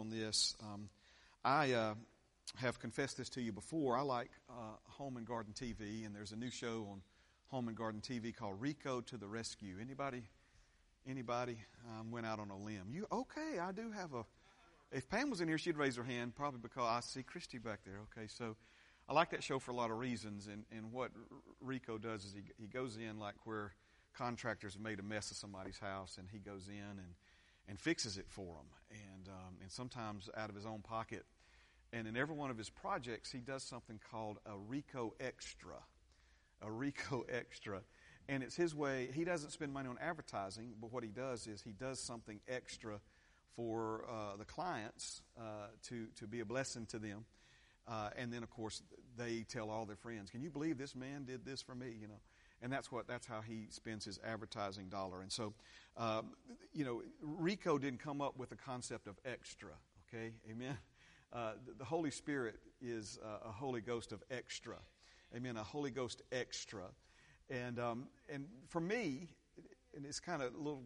on this. Um, I uh, have confessed this to you before. I like uh, Home and Garden TV, and there's a new show on Home and Garden TV called Rico to the Rescue. Anybody? Anybody um, went out on a limb? You okay? I do have a. If Pam was in here, she'd raise her hand, probably because I see Christy back there. Okay, so I like that show for a lot of reasons, and, and what Rico does is he he goes in like where contractors have made a mess of somebody's house, and he goes in and and fixes it for them, and um, and sometimes out of his own pocket. And in every one of his projects, he does something called a Rico Extra, a Rico Extra, and it's his way. He doesn't spend money on advertising, but what he does is he does something extra for uh, the clients uh, to to be a blessing to them. Uh, and then, of course, they tell all their friends, "Can you believe this man did this for me?" You know, and that's what that's how he spends his advertising dollar. And so, um, you know, Rico didn't come up with the concept of extra. Okay, amen. Uh, the, Holy Spirit is uh, a Holy Ghost of extra. Amen. A Holy Ghost extra. And um, and for me, and it's kind of a little,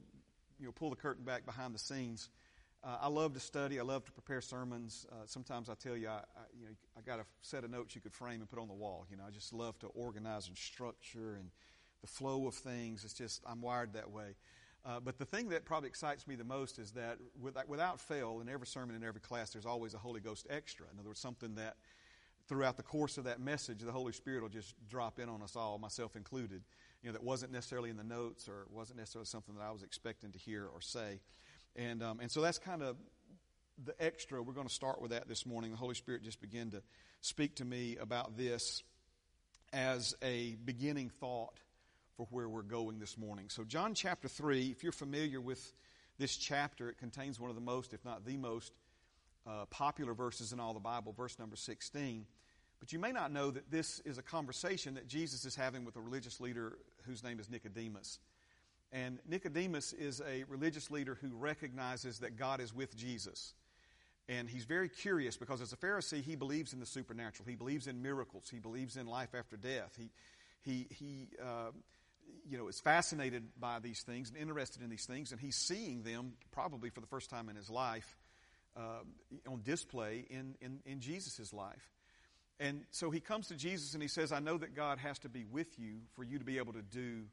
you know, pull the curtain back behind the scenes. Uh, I love to study. I love to prepare sermons. Uh, sometimes I tell you, I, I, you know, I got a set of notes you could frame and put on the wall. You know, I just love to organize and structure and the flow of things. It's just I'm wired that way. Uh, but the thing that probably excites me the most is that without, without fail, in every sermon, in every class, there's always a Holy Ghost extra. In other words, something that throughout the course of that message, the Holy Spirit will just drop in on us all, myself included. You know, that wasn't necessarily in the notes or wasn't necessarily something that I was expecting to hear or say. And, um, and so that's kind of the extra. We're going to start with that this morning. The Holy Spirit just began to speak to me about this as a beginning thought for where we're going this morning. So, John chapter 3, if you're familiar with this chapter, it contains one of the most, if not the most, uh, popular verses in all the Bible, verse number 16. But you may not know that this is a conversation that Jesus is having with a religious leader whose name is Nicodemus. And Nicodemus is a religious leader who recognizes that God is with Jesus. And he's very curious because as a Pharisee, he believes in the supernatural. He believes in miracles. He believes in life after death. He, he, he uh, you know, is fascinated by these things and interested in these things. And he's seeing them probably for the first time in his life uh, on display in, in, in Jesus' life. And so he comes to Jesus and he says, I know that God has to be with you for you to be able to do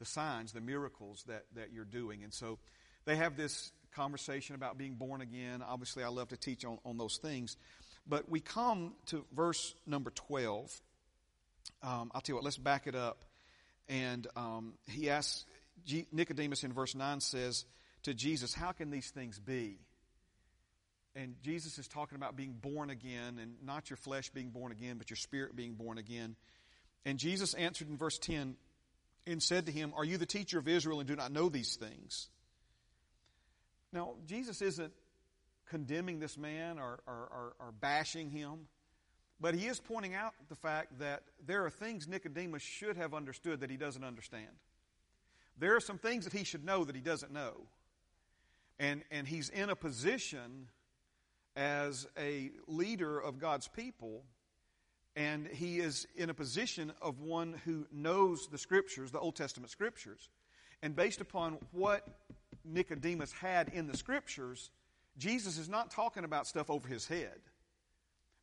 the signs, the miracles that, that you're doing. And so they have this conversation about being born again. Obviously, I love to teach on, on those things. But we come to verse number 12. Um, I'll tell you what, let's back it up. And um, he asks, Nicodemus in verse 9 says to Jesus, How can these things be? And Jesus is talking about being born again, and not your flesh being born again, but your spirit being born again. And Jesus answered in verse 10, and said to him, Are you the teacher of Israel and do not know these things? Now, Jesus isn't condemning this man or, or, or, or, bashing him, but he is pointing out the fact that there are things Nicodemus should have understood that he doesn't understand. There are some things that he should know that he doesn't know. And, and he's in a position as a leader of God's people and he is in a position of one who knows the scriptures, the Old Testament scriptures. And based upon what Nicodemus had in the scriptures, Jesus is not talking about stuff over his head.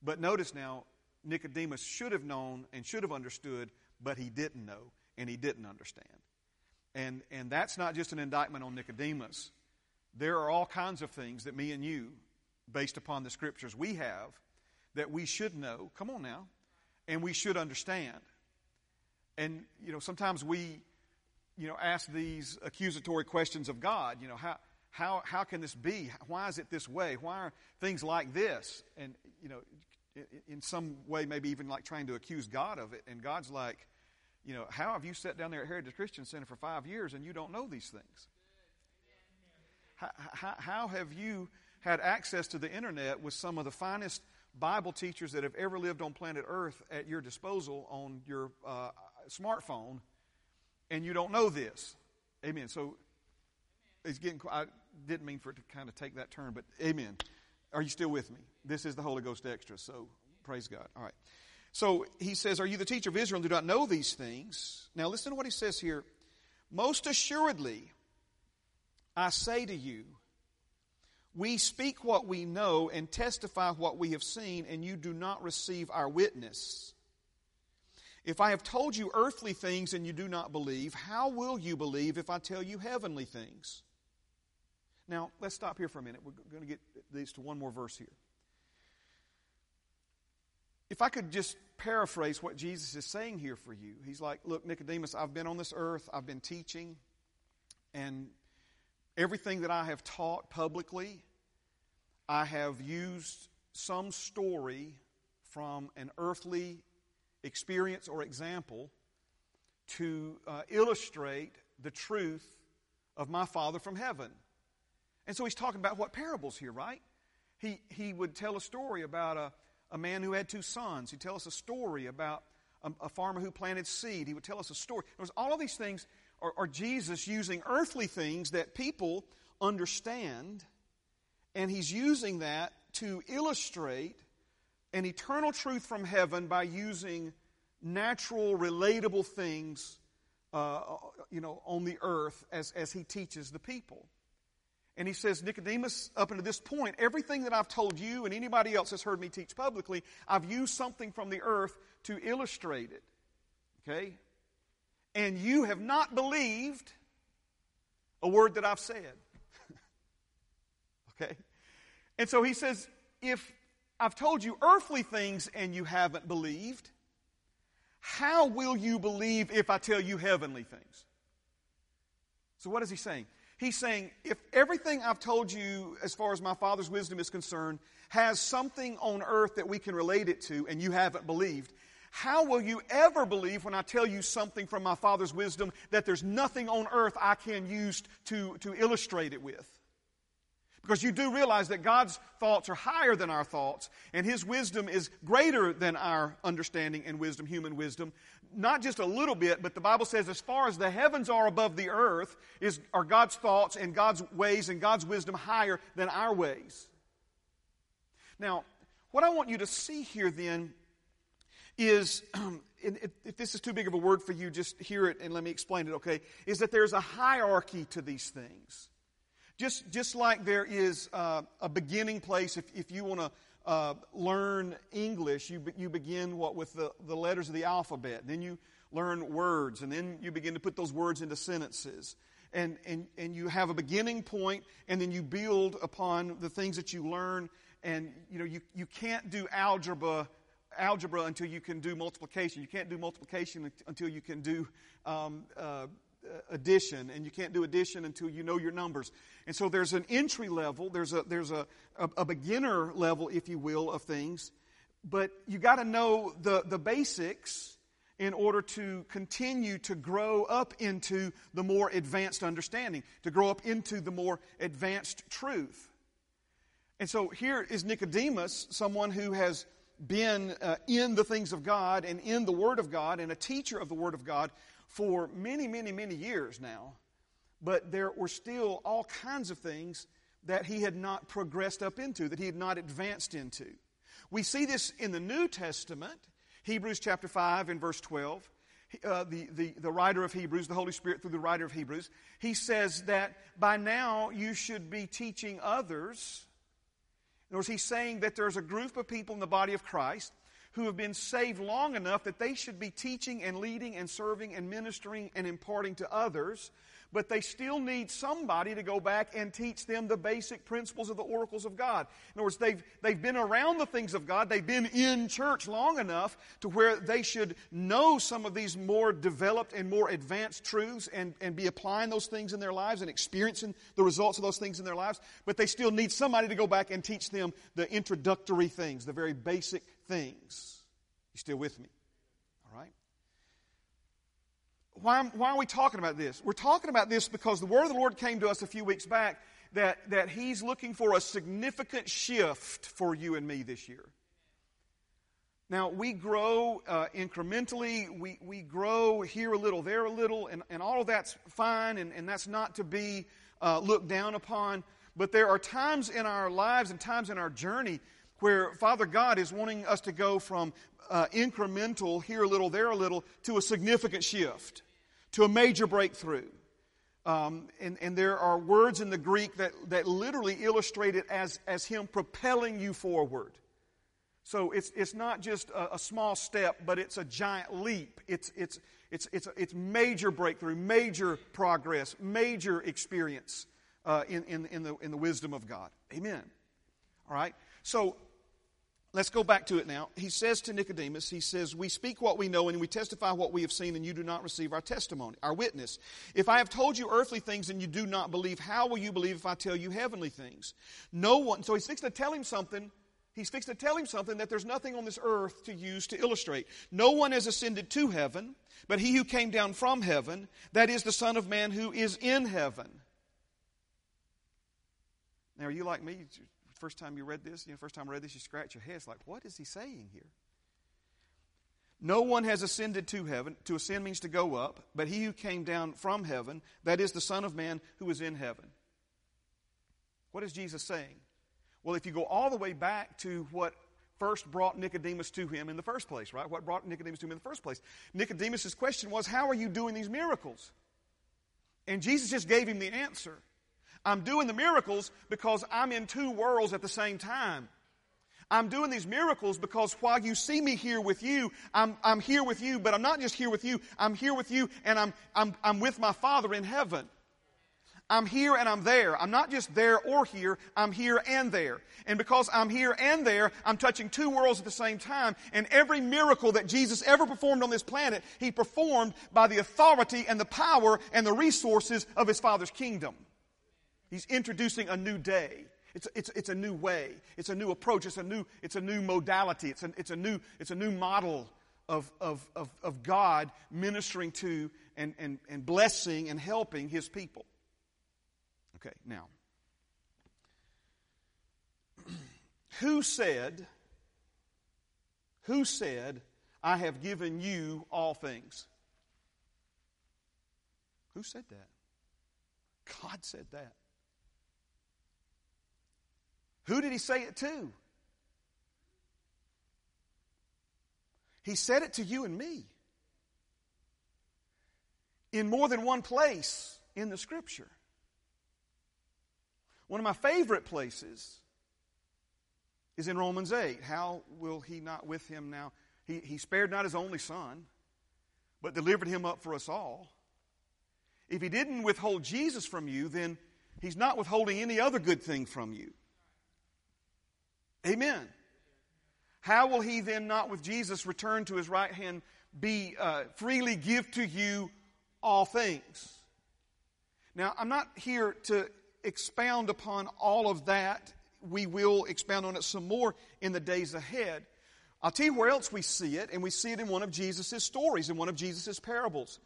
But notice now, Nicodemus should have known and should have understood, but he didn't know and he didn't understand. And, and that's not just an indictment on Nicodemus. There are all kinds of things that me and you, based upon the scriptures we have, that we should know. Come on now and we should understand. And, you know, sometimes we, you know, ask these accusatory questions of God. You know, how, how, how can this be? Why is it this way? Why are things like this? And, you know, in some way, maybe even like trying to accuse God of it. And God's like, you know, how have you sat down there at Heritage Christian Center for five years and you don't know these things? How, how, how have you had access to the internet with some of the finest Bible teachers that have ever lived on planet Earth at your disposal on your uh, smartphone, and you don't know this. Amen. So it's getting. I didn't mean for it to kind of take that turn, but amen. Are you still with me? This is the Holy Ghost extra. So praise God. All right. So he says, "Are you the teacher of Israel and do not know these things?" Now listen to what he says here. Most assuredly, I say to you We speak what we know and testify what we have seen, and you do not receive our witness. If I have told you earthly things and you do not believe, how will you believe if I tell you heavenly things? Now, let's stop here for a minute. We're going to get these to one more verse here. If I could just paraphrase what Jesus is saying here for you, he's like, Look, Nicodemus, I've been on this earth, I've been teaching, and everything that I have taught publicly, I have used some story from an earthly experience or example to uh, illustrate the truth of my Father from heaven. And so he's talking about what parables here, right? He, he would tell a story about a, a man who had two sons. He'd tell us a story about a, a farmer who planted seed. He would tell us a story. Was, all of these things are, are Jesus using earthly things that people understand, and he's using that to illustrate an eternal truth from heaven by using natural, relatable things, uh, you know, on the earth as, as he teaches the people. And he says, Nicodemus, up until this point, everything that I've told you and anybody else has heard me teach publicly, I've used something from the earth to illustrate it. Okay? And you have not believed a word that I've said. okay? And so he says, if I've told you earthly things and you haven't believed, how will you believe if I tell you heavenly things? So, what is he saying? He's saying, if everything I've told you as far as my Father's wisdom is concerned has something on earth that we can relate it to and you haven't believed, how will you ever believe when I tell you something from my Father's wisdom that there's nothing on earth I can use to, to illustrate it with? Because you do realize that God's thoughts are higher than our thoughts, and His wisdom is greater than our understanding and wisdom, human wisdom. Not just a little bit, but the Bible says, as far as the heavens are above the earth, is, are God's thoughts and God's ways and God's wisdom higher than our ways. Now, what I want you to see here then is, if this is too big of a word for you, just hear it and let me explain it, okay? Is that there's a hierarchy to these things. Just, just like there is uh, a beginning place, if, if you want to uh, learn English, you, you begin what with the, the letters of the alphabet. Then you learn words, and then you begin to put those words into sentences. And, and, and you have a beginning point, and then you build upon the things that you learn. And you know you, you can't do algebra algebra until you can do multiplication. You can't do multiplication until you can do um, uh, addition, and you can't do addition until you know your numbers. And so there's an entry level, there's a, there's a, a, a beginner level, if you will, of things. But you got to know the, the basics in order to continue to grow up into the more advanced understanding, to grow up into the more advanced truth. And so here is Nicodemus, someone who has been uh, in the things of God and in the Word of God and a teacher of the Word of God for many, many, many years now, but there were still all kinds of things that he had not progressed up into, that he had not advanced into. We see this in the New Testament, Hebrews chapter 5 and verse 12. Uh, the, the, the writer of Hebrews, the Holy Spirit through the writer of Hebrews, he says that by now you should be teaching others. In other words, he's saying that there's a group of people in the body of Christ who have been saved long enough that they should be teaching and leading and serving and ministering and imparting to others, but they still need somebody to go back and teach them the basic principles of the oracles of God. In other words, they've, they've been around the things of God, they've been in church long enough to where they should know some of these more developed and more advanced truths and, and be applying those things in their lives and experiencing the results of those things in their lives, but they still need somebody to go back and teach them the introductory things, the very basic things. You still with me? All right? Why, why are we talking about this? We're talking about this because the word of the Lord came to us a few weeks back that, that He's looking for a significant shift for you and me this year. Now, we grow uh, incrementally, we, we grow here a little, there a little, and, and all of that's fine, and, and that's not to be uh, looked down upon. But there are times in our lives and times in our journey where Father God is wanting us to go from uh, incremental, here a little, there a little, to a significant shift, to a major breakthrough. Um, and, and there are words in the Greek that, that literally illustrate it as, as Him propelling you forward. So it's, it's not just a, a, small step, but it's a giant leap. It's, it's, it's, it's, it's major breakthrough, major progress, major experience uh, in, in, in, the, in the wisdom of God. Amen. All right? So let's go back to it now. He says to Nicodemus, he says, We speak what we know and we testify what we have seen, and you do not receive our testimony, our witness. If I have told you earthly things and you do not believe, how will you believe if I tell you heavenly things? No one, so he's fixed to tell him something. He's fixed to tell him something that there's nothing on this earth to use to illustrate. No one has ascended to heaven, but he who came down from heaven, that is the Son of Man who is in heaven. Now, are you like me? First time you read this, you know, first time I read this, you scratch your head. It's like, what is he saying here? No one has ascended to heaven. To ascend means to go up, but he who came down from heaven, that is the Son of Man who is in heaven. What is Jesus saying? Well, if you go all the way back to what first brought Nicodemus to him in the first place, right? What brought Nicodemus to him in the first place? Nicodemus' question was, How are you doing these miracles? And Jesus just gave him the answer. I'm doing the miracles because I'm in two worlds at the same time. I'm doing these miracles because while you see me here with you, I'm, I'm here with you, but I'm not just here with you, I'm here with you and I'm, I'm, I'm with my Father in heaven. I'm here and I'm there. I'm not just there or here, I'm here and there. And because I'm here and there, I'm touching two worlds at the same time. And every miracle that Jesus ever performed on this planet, He performed by the authority and the power and the resources of His Father's kingdom. He's introducing a new day. It's, it's, it's a new way. It's a new approach. It's a new, it's a new modality. It's a, it's a, new, it's a new model of, of, of, of God ministering to and, and, and blessing and helping his people. Okay, now. Who said, who said, I have given you all things? Who said that? God said that. Who did he say it to? He said it to you and me. In more than one place in the scripture. One of my favorite places is in Romans 8. How will he not with him now? He, he spared not his only son, but delivered him up for us all. If he didn't withhold Jesus from you, then he's not withholding any other good thing from you. Amen. How will he then not with Jesus return to his right hand be uh, freely give to you all things? Now, I'm not here to expound upon all of that. We will expound on it some more in the days ahead. I'll tell you where else we see it, and we see it in one of Jesus' stories, in one of Jesus' parables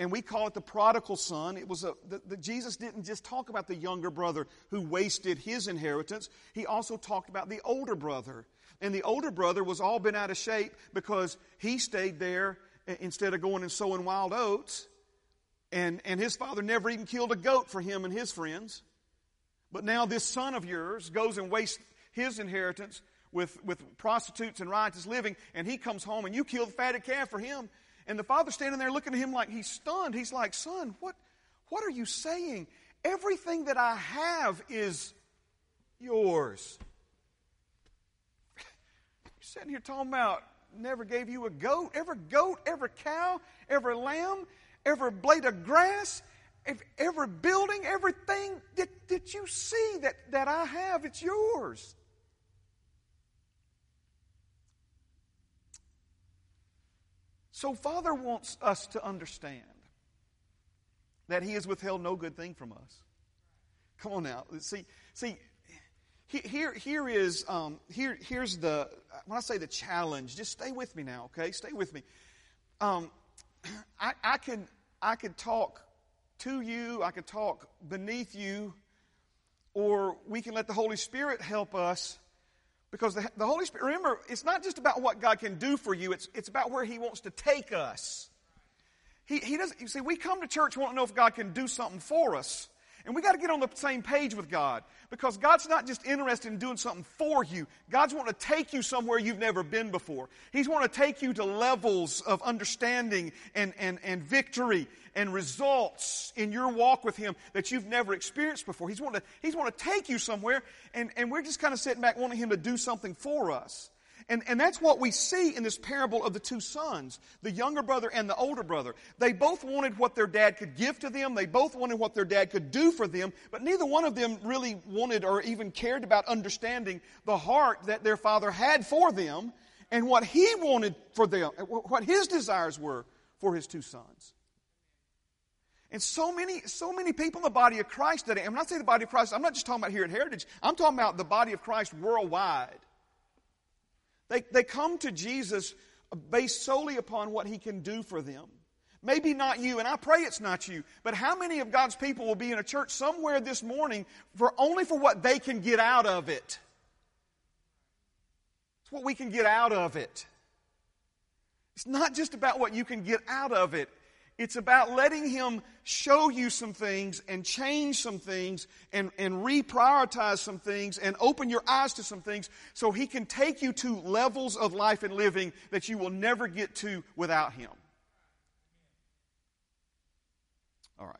and we call it the prodigal son. It was a, the, the, Jesus didn't just talk about the younger brother who wasted his inheritance. He also talked about the older brother. And the older brother was all bent out of shape because he stayed there instead of going and sowing wild oats. And, and his father never even killed a goat for him and his friends. But now this son of yours goes and wastes his inheritance with, with prostitutes and riotous living, and he comes home and you kill the fatted calf for him, and the father standing there looking at him like he's stunned. He's like, Son, what, what are you saying? Everything that I have is yours. You're sitting here talking about never gave you a goat, every goat, every cow, every lamb, every blade of grass, every building, everything that, that you see that, that I have, it's yours. So, Father wants us to understand that He has withheld no good thing from us. Come on now. See, see, here, here is, um, here, here's the, when I say the challenge, just stay with me now, okay? Stay with me. Um, I, I could, I could talk to you, I could talk beneath you, or we can let the Holy Spirit help us because the, the Holy Spirit, remember, it's not just about what God can do for you, it's, it's about where He wants to take us. He, he doesn't, you see, we come to church wanting to know if God can do something for us. And we got to get on the same page with God because God's not just interested in doing something for you. God's wanting to take you somewhere you've never been before. He's wanting to take you to levels of understanding and, and, and victory and results in your walk with Him that you've never experienced before. He's wanting to, he's wanting to take you somewhere and, and we're just kind of sitting back wanting Him to do something for us. And, and that's what we see in this parable of the two sons, the younger brother and the older brother. They both wanted what their dad could give to them. They both wanted what their dad could do for them, but neither one of them really wanted or even cared about understanding the heart that their father had for them and what he wanted for them, what his desires were for his two sons. And so many, so many people in the body of Christ today, and when I say the body of Christ, I'm not just talking about here at Heritage, I'm talking about the body of Christ worldwide they, they come to Jesus based solely upon what he can do for them. Maybe not you, and I pray it's not you, but how many of God's people will be in a church somewhere this morning for only for what they can get out of it? It's what we can get out of it. It's not just about what you can get out of it. It's about letting Him show you some things and change some things and, and reprioritize some things and open your eyes to some things so He can take you to levels of life and living that you will never get to without Him. All right.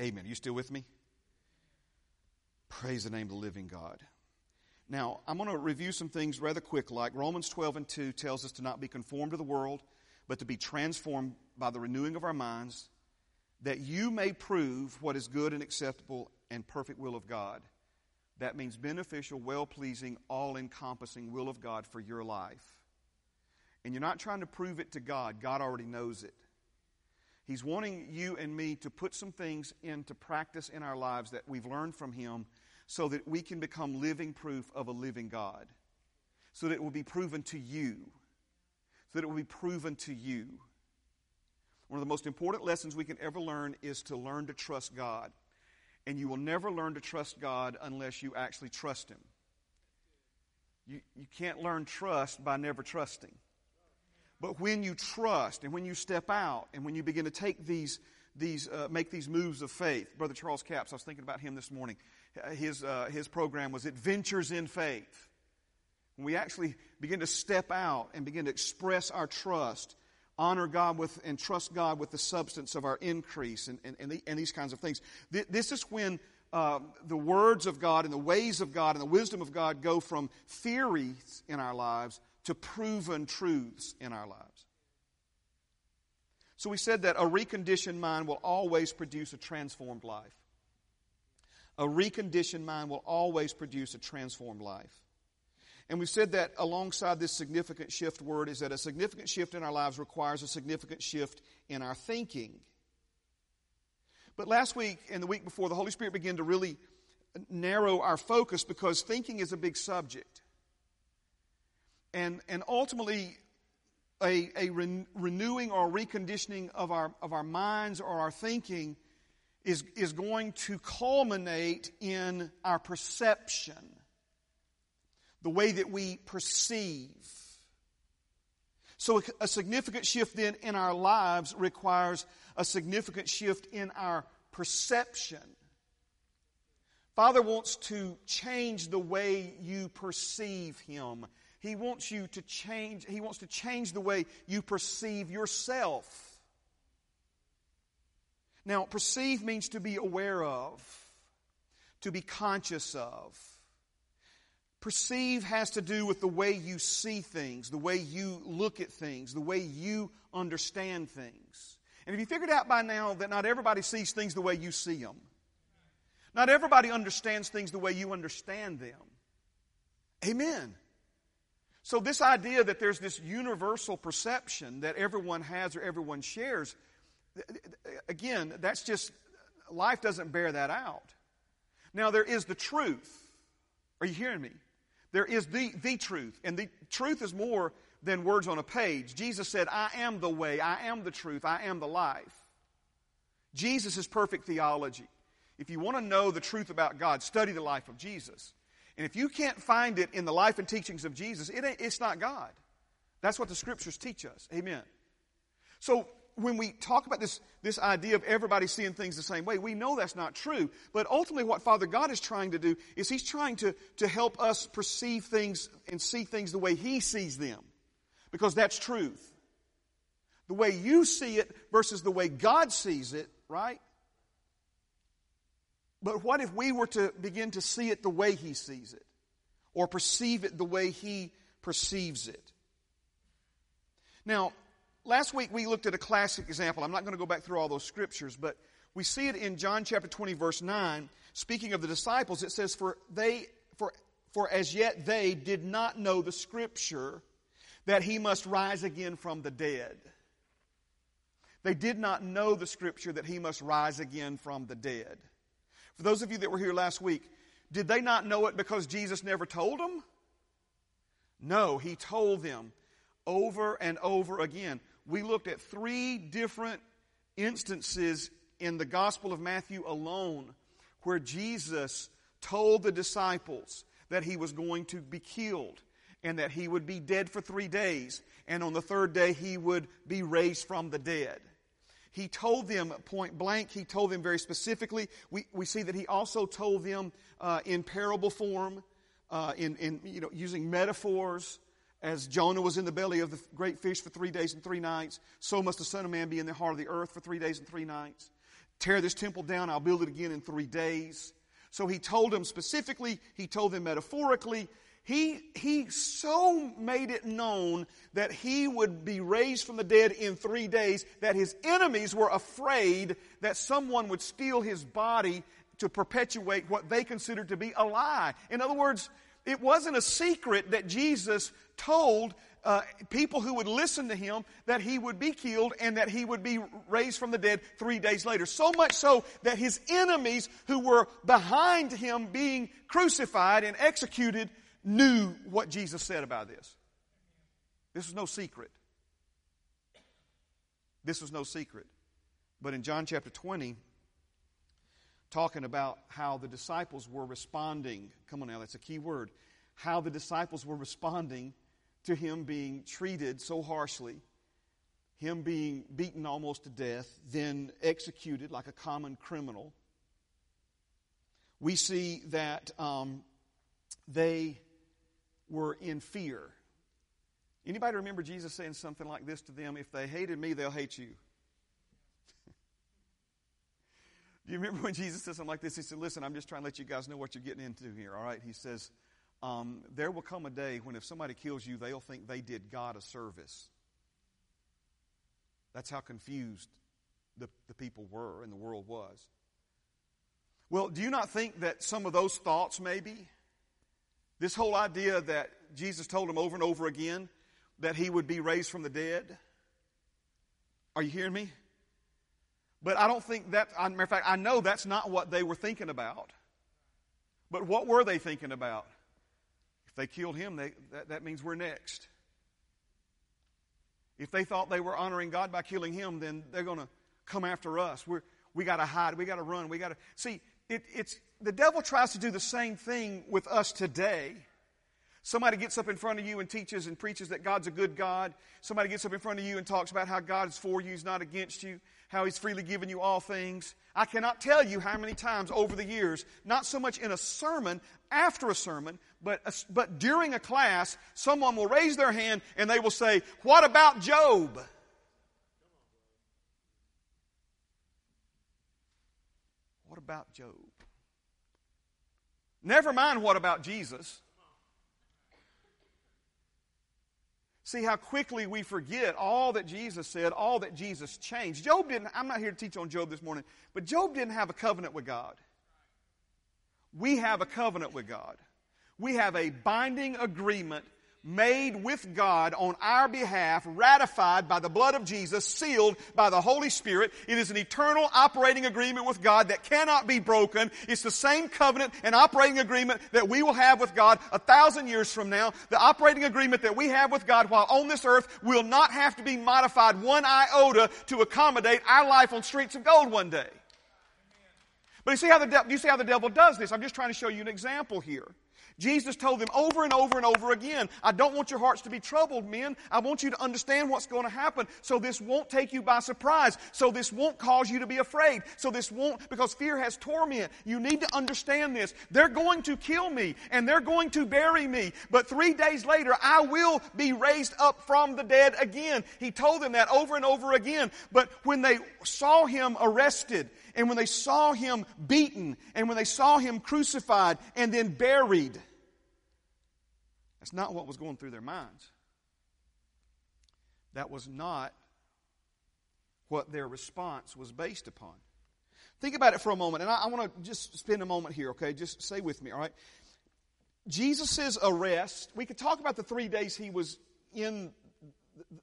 Amen. Are you still with me? Praise the name of the living God. Now, I'm going to review some things rather quick, like Romans 12 and 2 tells us to not be conformed to the world, but to be transformed by the renewing of our minds, that you may prove what is good and acceptable and perfect will of God. That means beneficial, well pleasing, all encompassing will of God for your life. And you're not trying to prove it to God, God already knows it. He's wanting you and me to put some things into practice in our lives that we've learned from Him so that we can become living proof of a living God. So that it will be proven to you. So that it will be proven to you. One of the most important lessons we can ever learn is to learn to trust God. And you will never learn to trust God unless you actually trust Him. You, you can't learn trust by never trusting. But when you trust and when you step out and when you begin to take these, these uh, make these moves of faith, Brother Charles Capps, I was thinking about him this morning. His, uh, his program was Adventures in Faith. When we actually begin to step out and begin to express our trust honor God with and trust God with the substance of our increase and, and, and, the, and these kinds of things. This is when uh, the words of God and the ways of God and the wisdom of God go from theories in our lives to proven truths in our lives. So we said that a reconditioned mind will always produce a transformed life. A reconditioned mind will always produce a transformed life. And we said that alongside this significant shift word is that a significant shift in our lives requires a significant shift in our thinking. But last week and the week before, the Holy Spirit began to really narrow our focus because thinking is a big subject. And, and ultimately, a, a re- renewing or reconditioning of our, of our minds or our thinking is, is going to culminate in our perception the way that we perceive. So, a significant shift then in our lives requires a significant shift in our perception. Father wants to change the way you perceive Him. He wants you to change, He wants to change the way you perceive yourself. Now, perceive means to be aware of, to be conscious of. Perceive has to do with the way you see things, the way you look at things, the way you understand things. And if you figured out by now that not everybody sees things the way you see them? Not everybody understands things the way you understand them. Amen. So, this idea that there's this universal perception that everyone has or everyone shares, again, that's just, life doesn't bear that out. Now, there is the truth. Are you hearing me? There is the, the truth. And the truth is more than words on a page. Jesus said, I am the way, I am the truth, I am the life. Jesus is perfect theology. If you want to know the truth about God, study the life of Jesus. And if you can't find it in the life and teachings of Jesus, it it's not God. That's what the scriptures teach us. Amen. So when we talk about this, this idea of everybody seeing things the same way, we know that's not true. But ultimately, what Father God is trying to do is He's trying to, to help us perceive things and see things the way He sees them. Because that's truth. The way you see it versus the way God sees it, right? But what if we were to begin to see it the way He sees it? Or perceive it the way He perceives it? Now, last week we looked at a classic example. I'm not going to go back through all those scriptures, but we see it in John chapter 20 verse 9. Speaking of the disciples, it says, for they, for, for as yet they did not know the scripture that he must rise again from the dead. They did not know the scripture that he must rise again from the dead. For those of you that were here last week, did they not know it because Jesus never told them? No, he told them over and over again. We looked at three different instances in the Gospel of Matthew alone where Jesus told the disciples that he was going to be killed and that he would be dead for three days, and on the third day he would be raised from the dead. He told them point blank, he told them very specifically. We, we see that he also told them uh, in parable form, uh, in, in you know, using metaphors as Jonah was in the belly of the great fish for three days and three nights, so must the Son of Man be in the heart of the earth for three days and three nights. Tear this temple down, I'll build it again in three days. So he told them specifically, he told them metaphorically. He, he so made it known that he would be raised from the dead in three days that his enemies were afraid that someone would steal his body to perpetuate what they considered to be a lie. In other words, it wasn't a secret that Jesus told uh, people who would listen to him that he would be killed and that he would be raised from the dead three days later. So much so that his enemies who were behind him being crucified and executed knew what Jesus said about this. This was no secret. This was no secret. But in John chapter 20, talking about how the disciples were responding, come on now, that's a key word, how the disciples were responding to him being treated so harshly, him being beaten almost to death, then executed like a common criminal. We see that um, they were in fear. Anybody remember Jesus saying something like this to them? If they hated me, they'll hate you. Do you remember when Jesus said something like this? He said, Listen, I'm just trying to let you guys know what you're getting into here, all right? He says, um, there will come a day when if somebody kills you, they'll think they did God a service. That's how confused the, the people were and the world was. Well, do you not think that some of those thoughts, maybe, this whole idea that Jesus told them over and over again that he would be raised from the dead, are you hearing me? But I don't think that, matter of fact, I know that's not what they were thinking about. But what were they thinking about? If they killed him, they, that, that means we're next. If they thought they were honoring God by killing him, then they're going to come after us. We're, we got to hide. We got to run. We got to see. It, it's the devil tries to do the same thing with us today. Somebody gets up in front of you and teaches and preaches that God's a good God. Somebody gets up in front of you and talks about how God is for you, He's not against you how He's freely given you all things. I cannot tell you how many times over the years, not so much in a sermon, after a sermon, but, but during a class, someone will raise their hand and they will say, What about Job? What about Job? Never mind what about Jesus. See how quickly we forget all that Jesus said, all that Jesus changed. Job didn't, I'm not here to teach on Job this morning, but Job didn't have a covenant with God. We have a covenant with God. We have a binding agreement made with God on our behalf, ratified by the blood of Jesus, sealed by the Holy Spirit. It is an eternal operating agreement with God that cannot be broken. It's the same covenant and operating agreement that we will have with God a thousand years from now. The operating agreement that we have with God while on this earth will not have to be modified one iota to accommodate our life on streets of gold one day. But you see how the devil, you see how the devil does this? I'm just trying to show you an example here. Jesus told them over and over and over again, I don't want your hearts to be troubled, men. I want you to understand what's going to happen so this won't take you by surprise. So this won't cause you to be afraid. So this won't, because fear has torment. You need to understand this. They're going to kill me and they're going to bury me. But three days later, I will be raised up from the dead again. He told them that over and over again. But when they saw him arrested and when they saw him beaten and when they saw him crucified and then buried, that's not what was going through their minds. That was not what their response was based upon. Think about it for a moment, and I, I want to just spend a moment here, okay? Just stay with me, all right? Jesus' arrest, we could talk about the three days he was in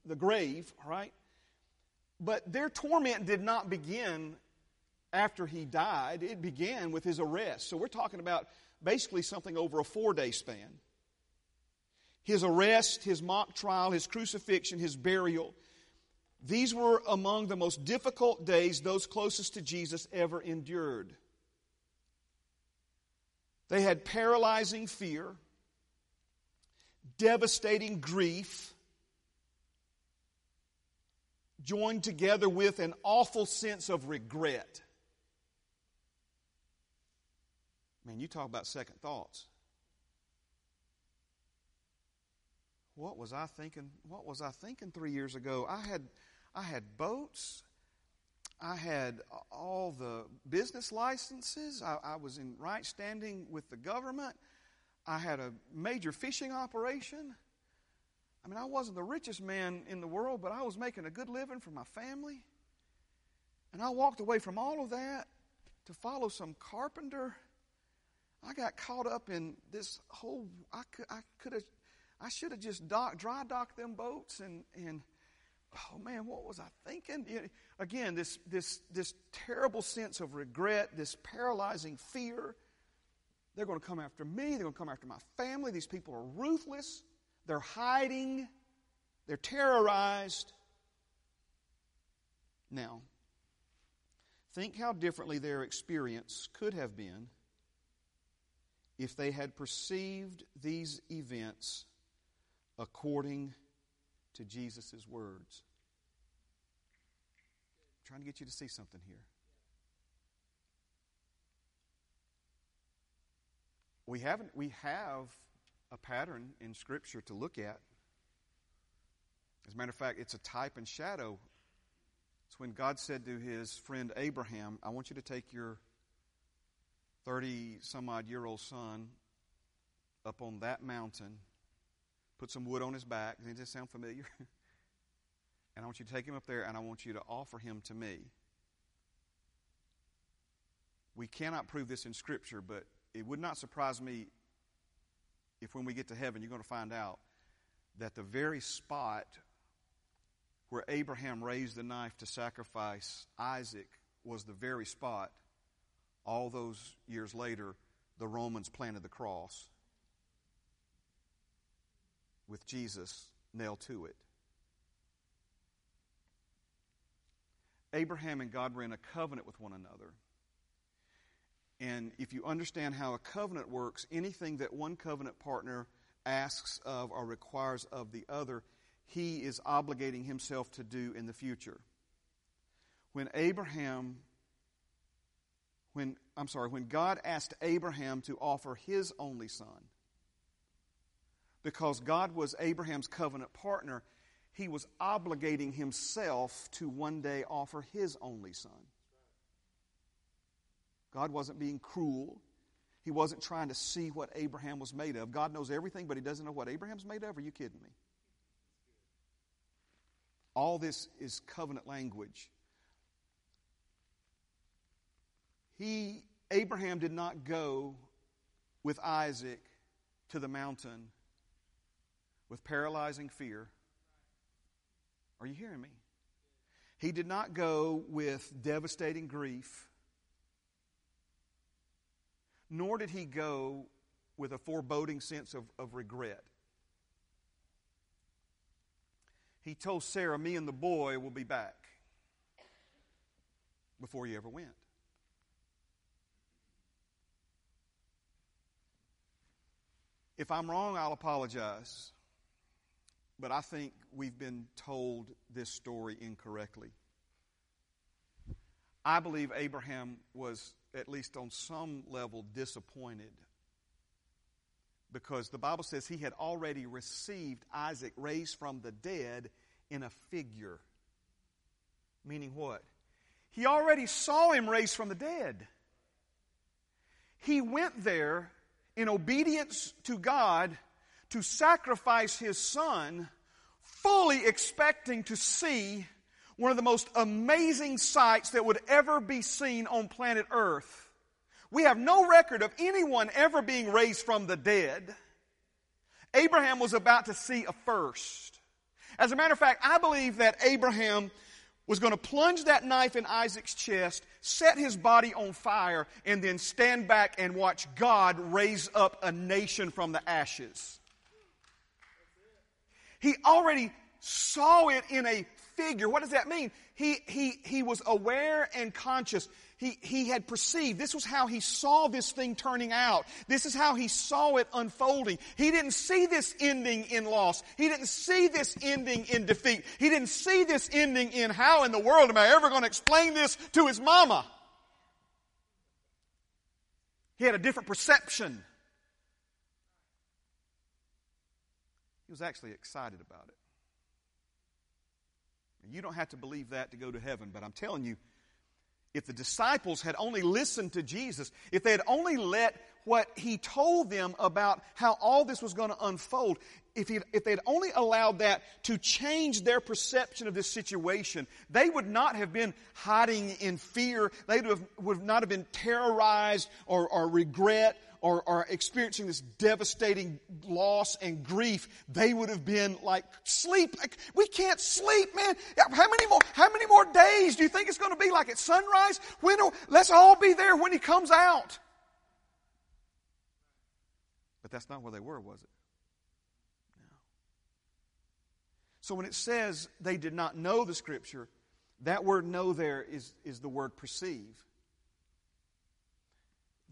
the grave, all right? But their torment did not begin after he died, it began with his arrest. So we're talking about basically something over a four day span. His arrest, his mock trial, his crucifixion, his burial. These were among the most difficult days those closest to Jesus ever endured. They had paralyzing fear, devastating grief, joined together with an awful sense of regret. Man, you talk about second thoughts. What was I thinking? What was I thinking three years ago? I had, I had boats. I had all the business licenses. I, I was in right standing with the government. I had a major fishing operation. I mean, I wasn't the richest man in the world, but I was making a good living for my family. And I walked away from all of that to follow some carpenter I got caught up in this whole. I could, I could have, I should have just dock, dry docked them boats and and. Oh man, what was I thinking? Again, this this this terrible sense of regret, this paralyzing fear. They're going to come after me. They're going to come after my family. These people are ruthless. They're hiding. They're terrorized. Now, think how differently their experience could have been if they had perceived these events according to Jesus' words. I'm trying to get you to see something here. We haven't we have a pattern in Scripture to look at. As a matter of fact, it's a type and shadow. It's when God said to his friend Abraham, I want you to take your 30 some odd year old son up on that mountain, put some wood on his back. Does this sound familiar? and I want you to take him up there and I want you to offer him to me. We cannot prove this in Scripture, but it would not surprise me if when we get to heaven, you're going to find out that the very spot where Abraham raised the knife to sacrifice Isaac was the very spot all those years later, the Romans planted the cross with Jesus nailed to it. Abraham and God were in a covenant with one another. And if you understand how a covenant works, anything that one covenant partner asks of or requires of the other, he is obligating himself to do in the future. When Abraham when I'm sorry, when God asked Abraham to offer his only son, because God was Abraham's covenant partner, he was obligating himself to one day offer his only son. God wasn't being cruel. He wasn't trying to see what Abraham was made of. God knows everything, but he doesn't know what Abraham's made of. Are you kidding me? All this is covenant language. He, Abraham did not go with Isaac to the mountain with paralyzing fear. Are you hearing me? He did not go with devastating grief, nor did he go with a foreboding sense of, of regret. He told Sarah, Me and the boy will be back before he ever went. If I'm wrong, I'll apologize. But I think we've been told this story incorrectly. I believe Abraham was, at least on some level, disappointed because the Bible says he had already received Isaac raised from the dead in a figure. Meaning what? He already saw him raised from the dead. He went there in obedience to God to sacrifice his son, fully expecting to see one of the most amazing sights that would ever be seen on planet Earth. We have no record of anyone ever being raised from the dead. Abraham was about to see a first. As a matter of fact, I believe that Abraham was going to plunge that knife in Isaac's chest, set his body on fire, and then stand back and watch God raise up a nation from the ashes. He already saw it in a figure. What does that mean? He, he, he was aware and conscious. He, he had perceived. This was how he saw this thing turning out. This is how he saw it unfolding. He didn't see this ending in loss. He didn't see this ending in defeat. He didn't see this ending in how in the world am I ever going to explain this to his mama? He had a different perception. He was actually excited about it. You don't have to believe that to go to heaven, but I'm telling you, if the disciples had only listened to Jesus, if they had only let what he told them about how all this was going to unfold, if, he, if they'd only allowed that to change their perception of this situation, they would not have been hiding in fear. They would, have, would not have been terrorized or, or regret or, experiencing this devastating loss and grief, they would have been like, sleep. We can't sleep, man. How many more, how many more days do you think it's going to be like at sunrise? When, let's all be there when he comes out. But that's not where they were, was it? No. So when it says they did not know the scripture, that word know there is, is the word perceive.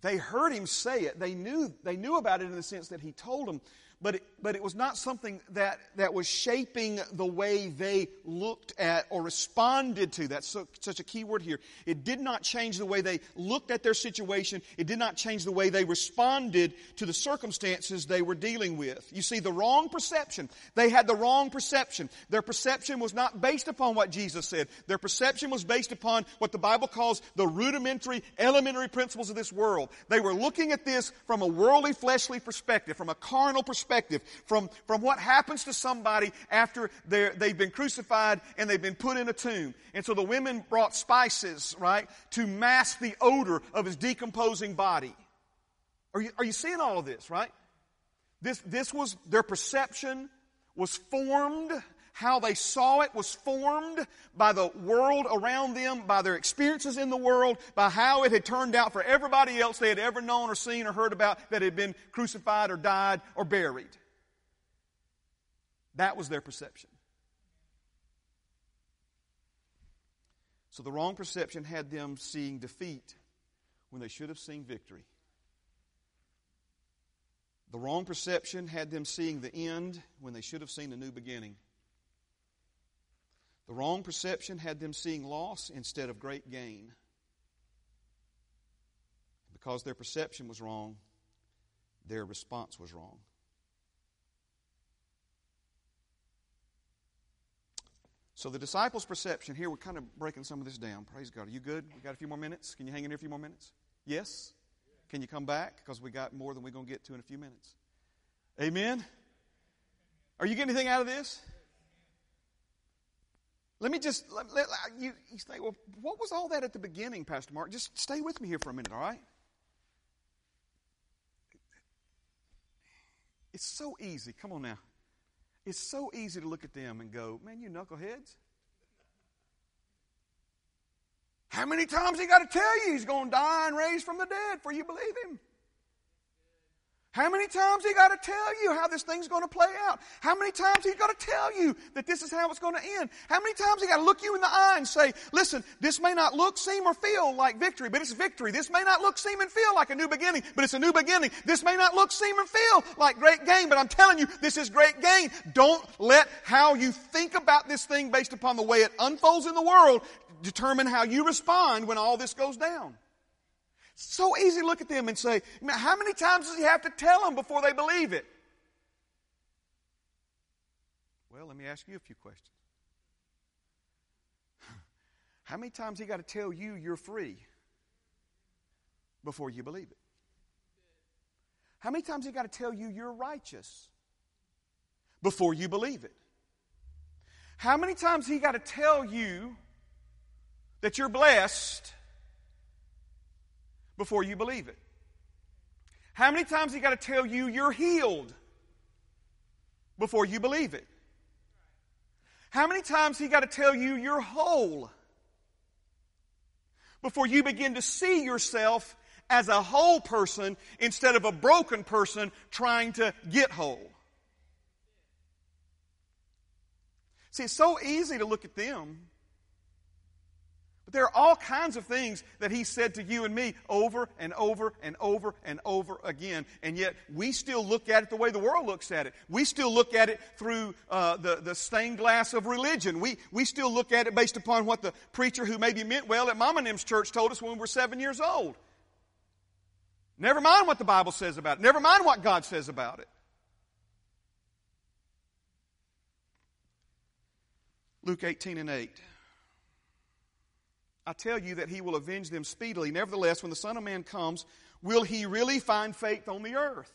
They heard him say it. They knew, they knew about it in the sense that he told them, but it, but it was not something that, that was shaping the way they looked at or responded to. That's so, such a key word here. It did not change the way they looked at their situation. It did not change the way they responded to the circumstances they were dealing with. You see, the wrong perception. They had the wrong perception. Their perception was not based upon what Jesus said. Their perception was based upon what the Bible calls the rudimentary, elementary principles of this world. They were looking at this from a worldly, fleshly perspective, from a carnal perspective perspective from, from what happens to somebody after they've been crucified and they've been put in a tomb. And so the women brought spices, right, to mask the odor of his decomposing body. Are you, are you seeing all of this, right? This, this was their perception was formed how they saw it was formed by the world around them, by their experiences in the world, by how it had turned out for everybody else they had ever known or seen or heard about that had been crucified or died or buried. That was their perception. So the wrong perception had them seeing defeat when they should have seen victory. The wrong perception had them seeing the end when they should have seen a new beginning. The wrong perception had them seeing loss instead of great gain. Because their perception was wrong, their response was wrong. So the disciples' perception here, we're kind of breaking some of this down. Praise God. Are you good? We got a few more minutes? Can you hang in here a few more minutes? Yes? Can you come back? Because we got more than we're going to get to in a few minutes. Amen? Are you getting anything out of this? Let me just, let, let, uh, you, you say, well, what was all that at the beginning, Pastor Mark? Just stay with me here for a minute, all right? It's so easy. Come on now. It's so easy to look at them and go, man, you knuckleheads. How many times he got to tell you he's going to die and raise from the dead for you believe him? How many times he got to tell you how this thing's going to play out? How many times he got to tell you that this is how it's going to end? How many times he got to look you in the eye and say, listen, this may not look, seem, or feel like victory, but it's victory. This may not look, seem, and feel like a new beginning, but it's a new beginning. This may not look, seem, and feel like great gain, but I'm telling you, this is great gain. Don't let how you think about this thing based upon the way it unfolds in the world determine how you respond when all this goes down. So easy to look at them and say, how many times does he have to tell them before they believe it? Well, let me ask you a few questions. How many times he got to tell you you're free before you believe it? How many times he got to tell you you're righteous before you believe it? How many times he got to tell you that you're blessed before you believe it? How many times he got to tell you you're healed before you believe it? How many times he got to tell you you're whole before you begin to see yourself as a whole person instead of a broken person trying to get whole? See, it's so easy to look at them but there are all kinds of things that he said to you and me over and over and over and over again. And yet we still look at it the way the world looks at it. We still look at it through uh, the, the stained glass of religion. We, we still look at it based upon what the preacher who maybe meant well at Mama Nim's church told us when we were seven years old. Never mind what the Bible says about it. Never mind what God says about it. Luke 18 and 8. I tell you that he will avenge them speedily. Nevertheless, when the Son of Man comes, will he really find faith on the earth?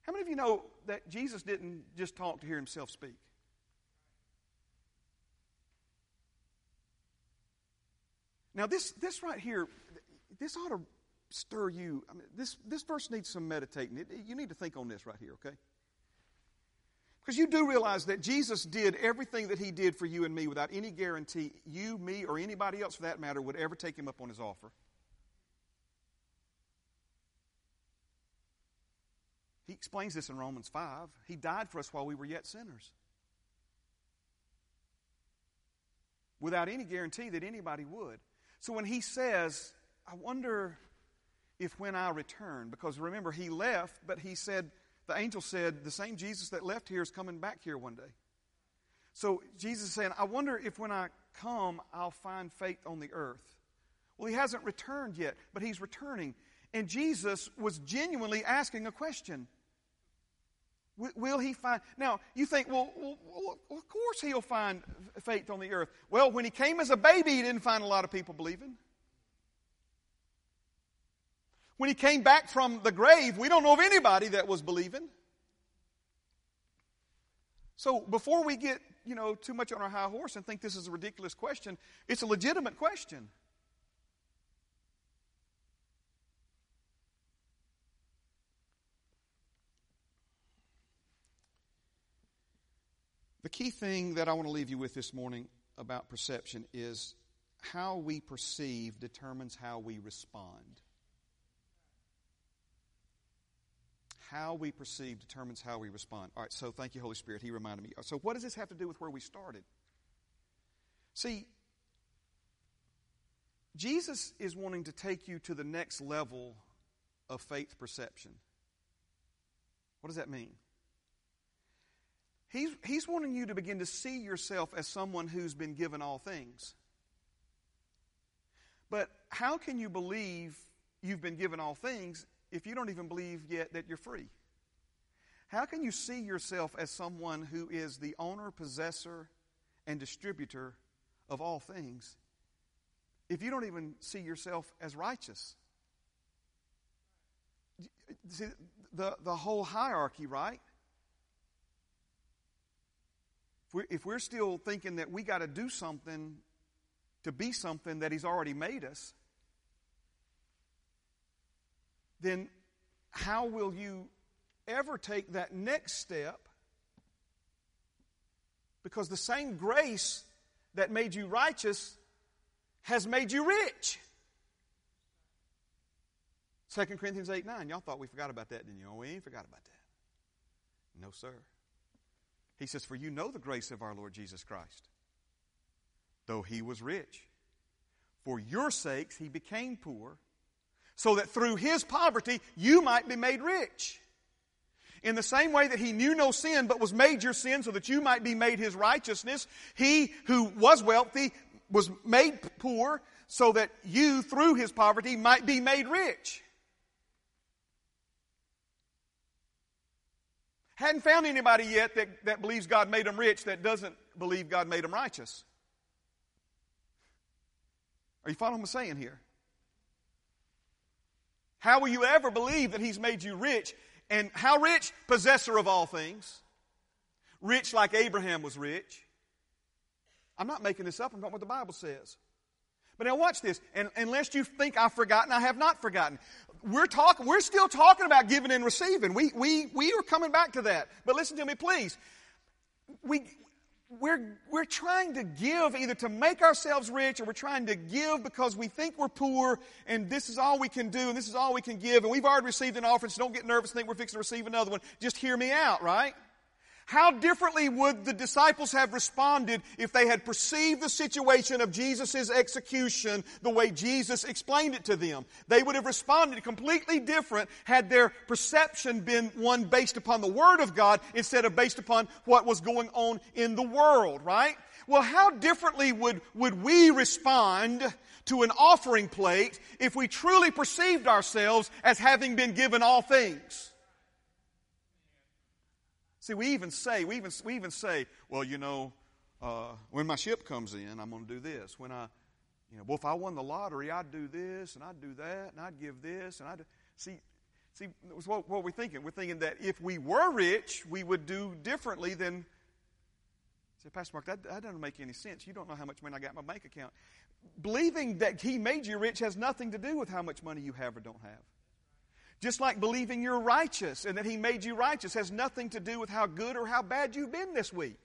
How many of you know that Jesus didn't just talk to hear himself speak? Now, this, this right here, this ought to stir you. I mean, this, this verse needs some meditating. you need to think on this right here, okay? Because you do realize that Jesus did everything that he did for you and me without any guarantee you, me, or anybody else for that matter would ever take him up on his offer. He explains this in Romans 5. He died for us while we were yet sinners. Without any guarantee that anybody would. So when he says, I wonder if when I return, because remember, he left, but he said, the angel said, The same Jesus that left here is coming back here one day. So Jesus is saying, I wonder if when I come, I'll find faith on the earth. Well, he hasn't returned yet, but he's returning. And Jesus was genuinely asking a question. Will he find? Now, you think, well, well, of course he'll find faith on the earth. Well, when he came as a baby, he didn't find a lot of people believing. When he came back from the grave, we don't know of anybody that was believing. So before we get, you know, too much on our high horse and think this is a ridiculous question, it's a legitimate question. The key thing that I want to leave you with this morning about perception is how we perceive determines how we respond. How we perceive determines how we respond. All right, so thank you, Holy Spirit. He reminded me. So, what does this have to do with where we started? See, Jesus is wanting to take you to the next level of faith perception. What does that mean? He's, he's wanting you to begin to see yourself as someone who's been given all things. But how can you believe you've been given all things if you don't even believe yet that you're free? How can you see yourself as someone who is the owner, possessor, and distributor of all things if you don't even see yourself as righteous? See, the, the whole hierarchy, right? If we're, if we're still thinking that we got to do something to be something that He's already made us, then how will you ever take that next step? Because the same grace that made you righteous has made you rich. 2 Corinthians 8 9. Y'all thought we forgot about that, didn't you? Oh, we ain't forgot about that. No, sir. He says, For you know the grace of our Lord Jesus Christ. Though he was rich, for your sakes he became poor, so that through his poverty you might be made rich. In the same way that he knew no sin, but was made your sin so that you might be made his righteousness, he who was wealthy was made poor so that you, through his poverty, might be made rich. Hadn't found anybody yet that, that believes God made them rich that doesn't believe God made them righteous. Are you following what I'm saying here? How will you ever believe that He's made you rich? And how rich? Possessor of all things. Rich like Abraham was rich. I'm not making this up, I'm talking what the Bible says. But now watch this. And unless you think I've forgotten, I have not forgotten. We're talking, we're still talking about giving and receiving. We, we, we are coming back to that. But listen to me, please. We, we're, we're trying to give either to make ourselves rich or we're trying to give because we think we're poor and this is all we can do and this is all we can give and we've already received an offering so don't get nervous think we're fixing to receive another one. Just hear me out, right? How differently would the disciples have responded if they had perceived the situation of Jesus' execution the way Jesus explained it to them? They would have responded completely different had their perception been one based upon the Word of God instead of based upon what was going on in the world, right? Well, how differently would, would we respond to an offering plate if we truly perceived ourselves as having been given all things? See, we even say, we even, we even say, well, you know, uh, when my ship comes in, I'm going to do this. When I, you know, well, if I won the lottery, I'd do this and I'd do that and I'd give this and I'd see. See, what, what we're thinking. We're thinking that if we were rich, we would do differently than. Say, Pastor Mark, that, that doesn't make any sense. You don't know how much money I got in my bank account. Believing that He made you rich has nothing to do with how much money you have or don't have. Just like believing you're righteous and that He made you righteous has nothing to do with how good or how bad you've been this week.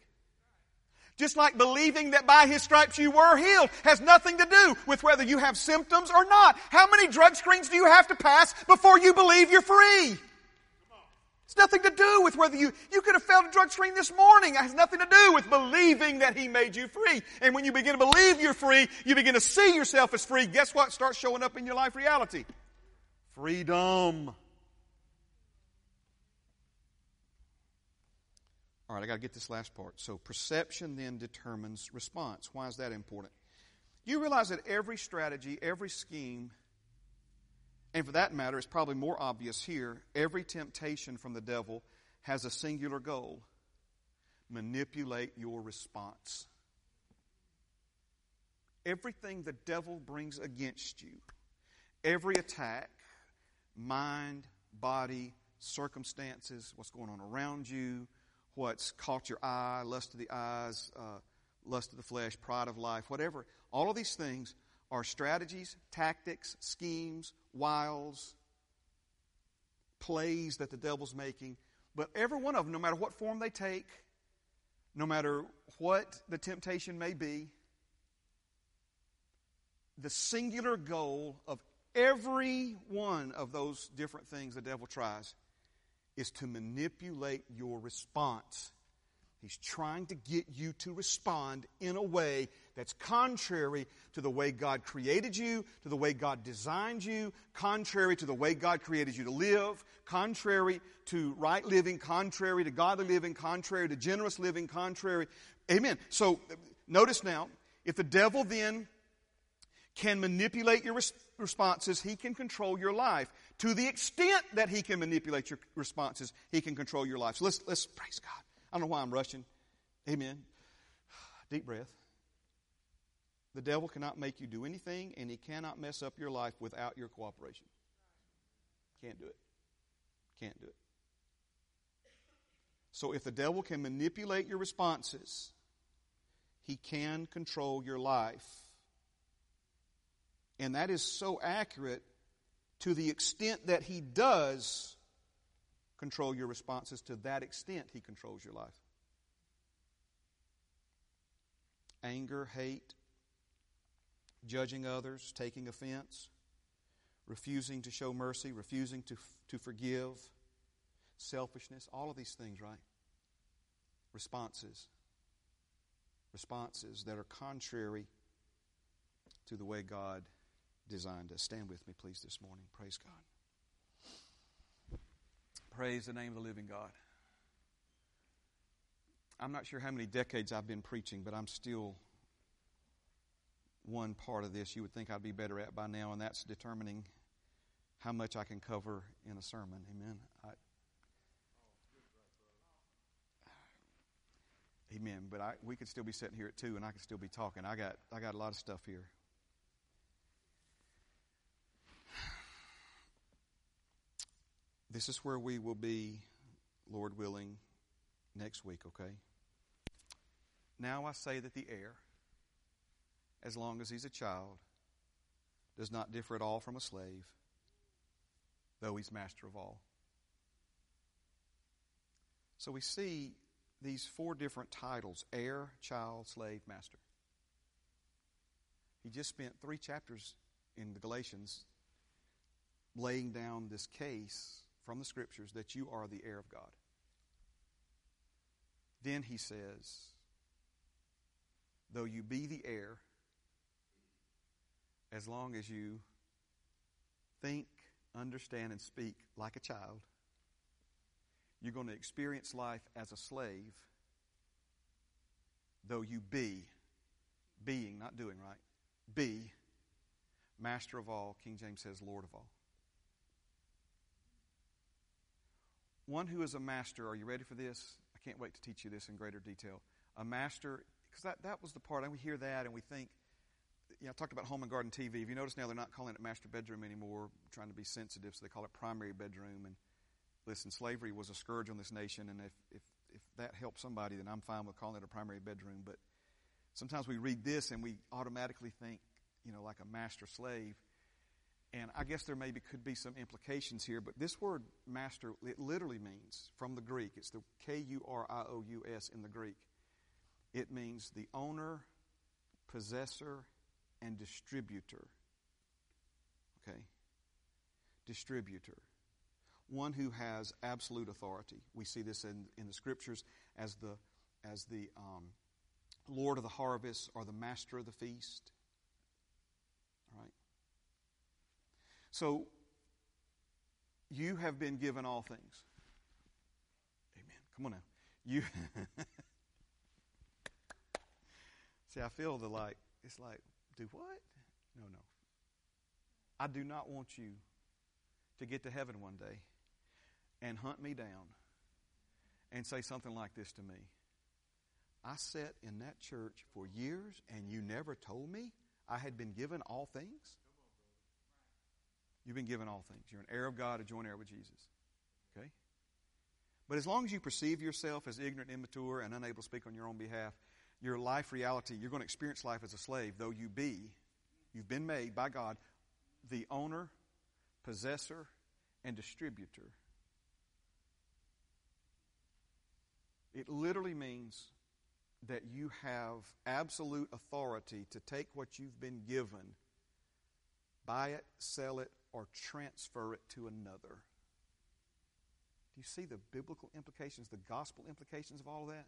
Just like believing that by His stripes you were healed has nothing to do with whether you have symptoms or not. How many drug screens do you have to pass before you believe you're free? It's nothing to do with whether you, you could have failed a drug screen this morning. It has nothing to do with believing that He made you free. And when you begin to believe you're free, you begin to see yourself as free. Guess what starts showing up in your life reality? Freedom. All right, I got to get this last part. So, perception then determines response. Why is that important? You realize that every strategy, every scheme, and for that matter, it's probably more obvious here, every temptation from the devil has a singular goal manipulate your response. Everything the devil brings against you, every attack, mind, body, circumstances, what's going on around you, what's caught your eye, lust of the eyes, uh, lust of the flesh, pride of life, whatever. All of these things are strategies, tactics, schemes, wiles, plays that the devil's making. But every one of them, no matter what form they take, no matter what the temptation may be, the singular goal of Every one of those different things the devil tries is to manipulate your response. He's trying to get you to respond in a way that's contrary to the way God created you, to the way God designed you, contrary to the way God created you to live, contrary to right living, contrary to godly living, contrary to generous living, contrary. Amen. So notice now, if the devil then can manipulate your responses, he can control your life. To the extent that he can manipulate your responses, he can control your life. So let's, let's praise God. I don't know why I'm rushing. Amen. Deep breath. The devil cannot make you do anything, and he cannot mess up your life without your cooperation. Can't do it. Can't do it. So if the devil can manipulate your responses, he can control your life. And that is so accurate to the extent that He does control your responses, to that extent He controls your life. Anger, hate, judging others, taking offense, refusing to show mercy, refusing to, to forgive, selfishness, all of these things, right? Responses. Responses that are contrary to the way God designed us. Stand with me, please, this morning. Praise God. Praise the name of the living God. I'm not sure how many decades I've been preaching, but I'm still one part of this you would think I'd be better at by now, and that's determining how much I can cover in a sermon. Amen. I, amen. But I, we could still be sitting here at two, and I could still be talking. I got I got a lot of stuff here. This is where we will be, Lord willing, next week. Okay. Now I say that the heir as long as he's a child, does not differ at all from a slave, though he's master of all. So we see these four different titles heir, child, slave, master. He just spent three chapters in the Galatians laying down this case from the scriptures that you are the heir of God. Then he says, though you be the heir, as long as you think, understand, and speak like a child, you're going to experience life as a slave, though you be, being, not doing right, be master of all. King James says Lord of all. One who is a master, are you ready for this? I can't wait to teach you this in greater detail. A master, because that, that was the part, and we hear that and we think, you know, I talked about home and garden TV. If you notice now, they're not calling it master bedroom anymore, trying to be sensitive, so they call it primary bedroom. And listen, slavery was a scourge on this nation, and if, if, if that helps somebody, then I'm fine with calling it a primary bedroom. But sometimes we read this and we automatically think, you know, like a master slave. And I guess there maybe could be some implications here, but this word master, it literally means, from the Greek, it's the K U R I O U S in the Greek. It means the owner, possessor, and distributor. Okay? Distributor. One who has absolute authority. We see this in, in the scriptures as the, as the um, Lord of the harvest or the master of the feast. All right? So, you have been given all things. Amen. Come on now. You. See, I feel the like, it's like, do what? No, no. I do not want you to get to heaven one day and hunt me down and say something like this to me. I sat in that church for years and you never told me I had been given all things? You've been given all things. You're an heir of God, a joint heir with Jesus. Okay? But as long as you perceive yourself as ignorant, immature, and unable to speak on your own behalf, your life reality, you're going to experience life as a slave, though you be, you've been made by God the owner, possessor, and distributor. It literally means that you have absolute authority to take what you've been given, buy it, sell it, or transfer it to another. Do you see the biblical implications, the gospel implications of all of that?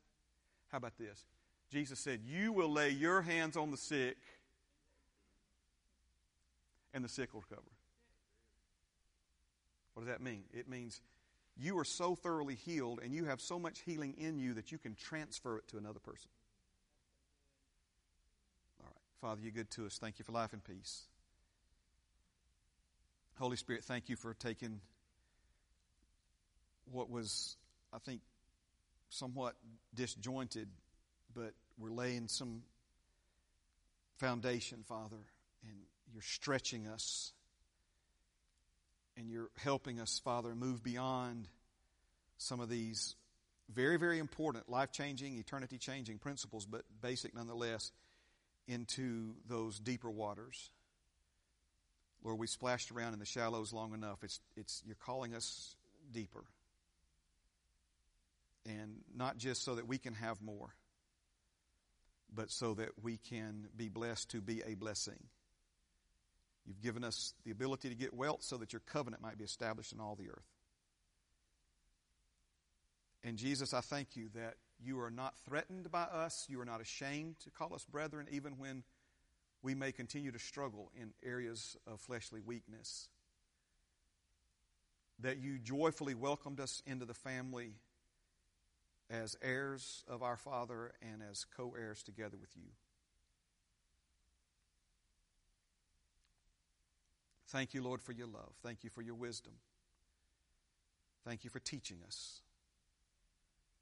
How about this? Jesus said, You will lay your hands on the sick, and the sick will recover. What does that mean? It means you are so thoroughly healed and you have so much healing in you that you can transfer it to another person. All right. Father, you're good to us. Thank you for life and peace. Holy Spirit, thank you for taking what was, I think, somewhat disjointed but we're laying some foundation, Father, and you're stretching us. And you're helping us, Father, move beyond some of these very, very important, life changing, eternity changing principles, but basic nonetheless, into those deeper waters. Lord, we splashed around in the shallows long enough. It's, it's, you're calling us deeper. And not just so that we can have more, but so that we can be blessed to be a blessing. You've given us the ability to get wealth so that your covenant might be established in all the earth. And Jesus, I thank you that you are not threatened by us. You are not ashamed to call us brethren, even when we may continue to struggle in areas of fleshly weakness. That you joyfully welcomed us into the family as heirs of our Father and as co heirs together with you. Thank you, Lord, for your love. Thank you for your wisdom. Thank you for teaching us.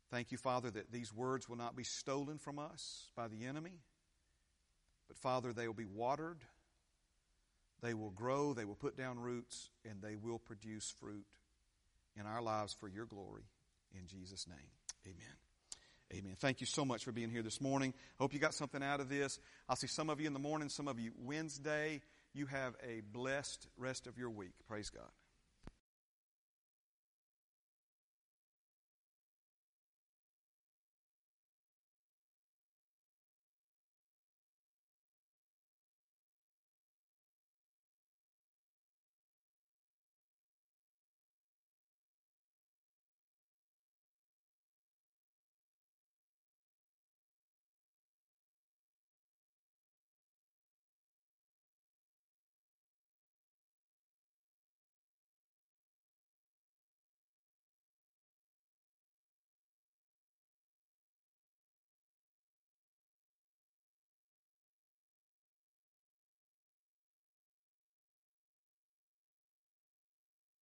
Thank you, Father, that these words will not be stolen from us by the enemy, but Father, they will be watered, they will grow, they will put down roots, and they will produce fruit in our lives for your glory. In Jesus' name, amen. Amen. Thank you so much for being here this morning. Hope you got something out of this. I'll see some of you in the morning, some of you Wednesday. You have a blessed rest of your week. Praise God.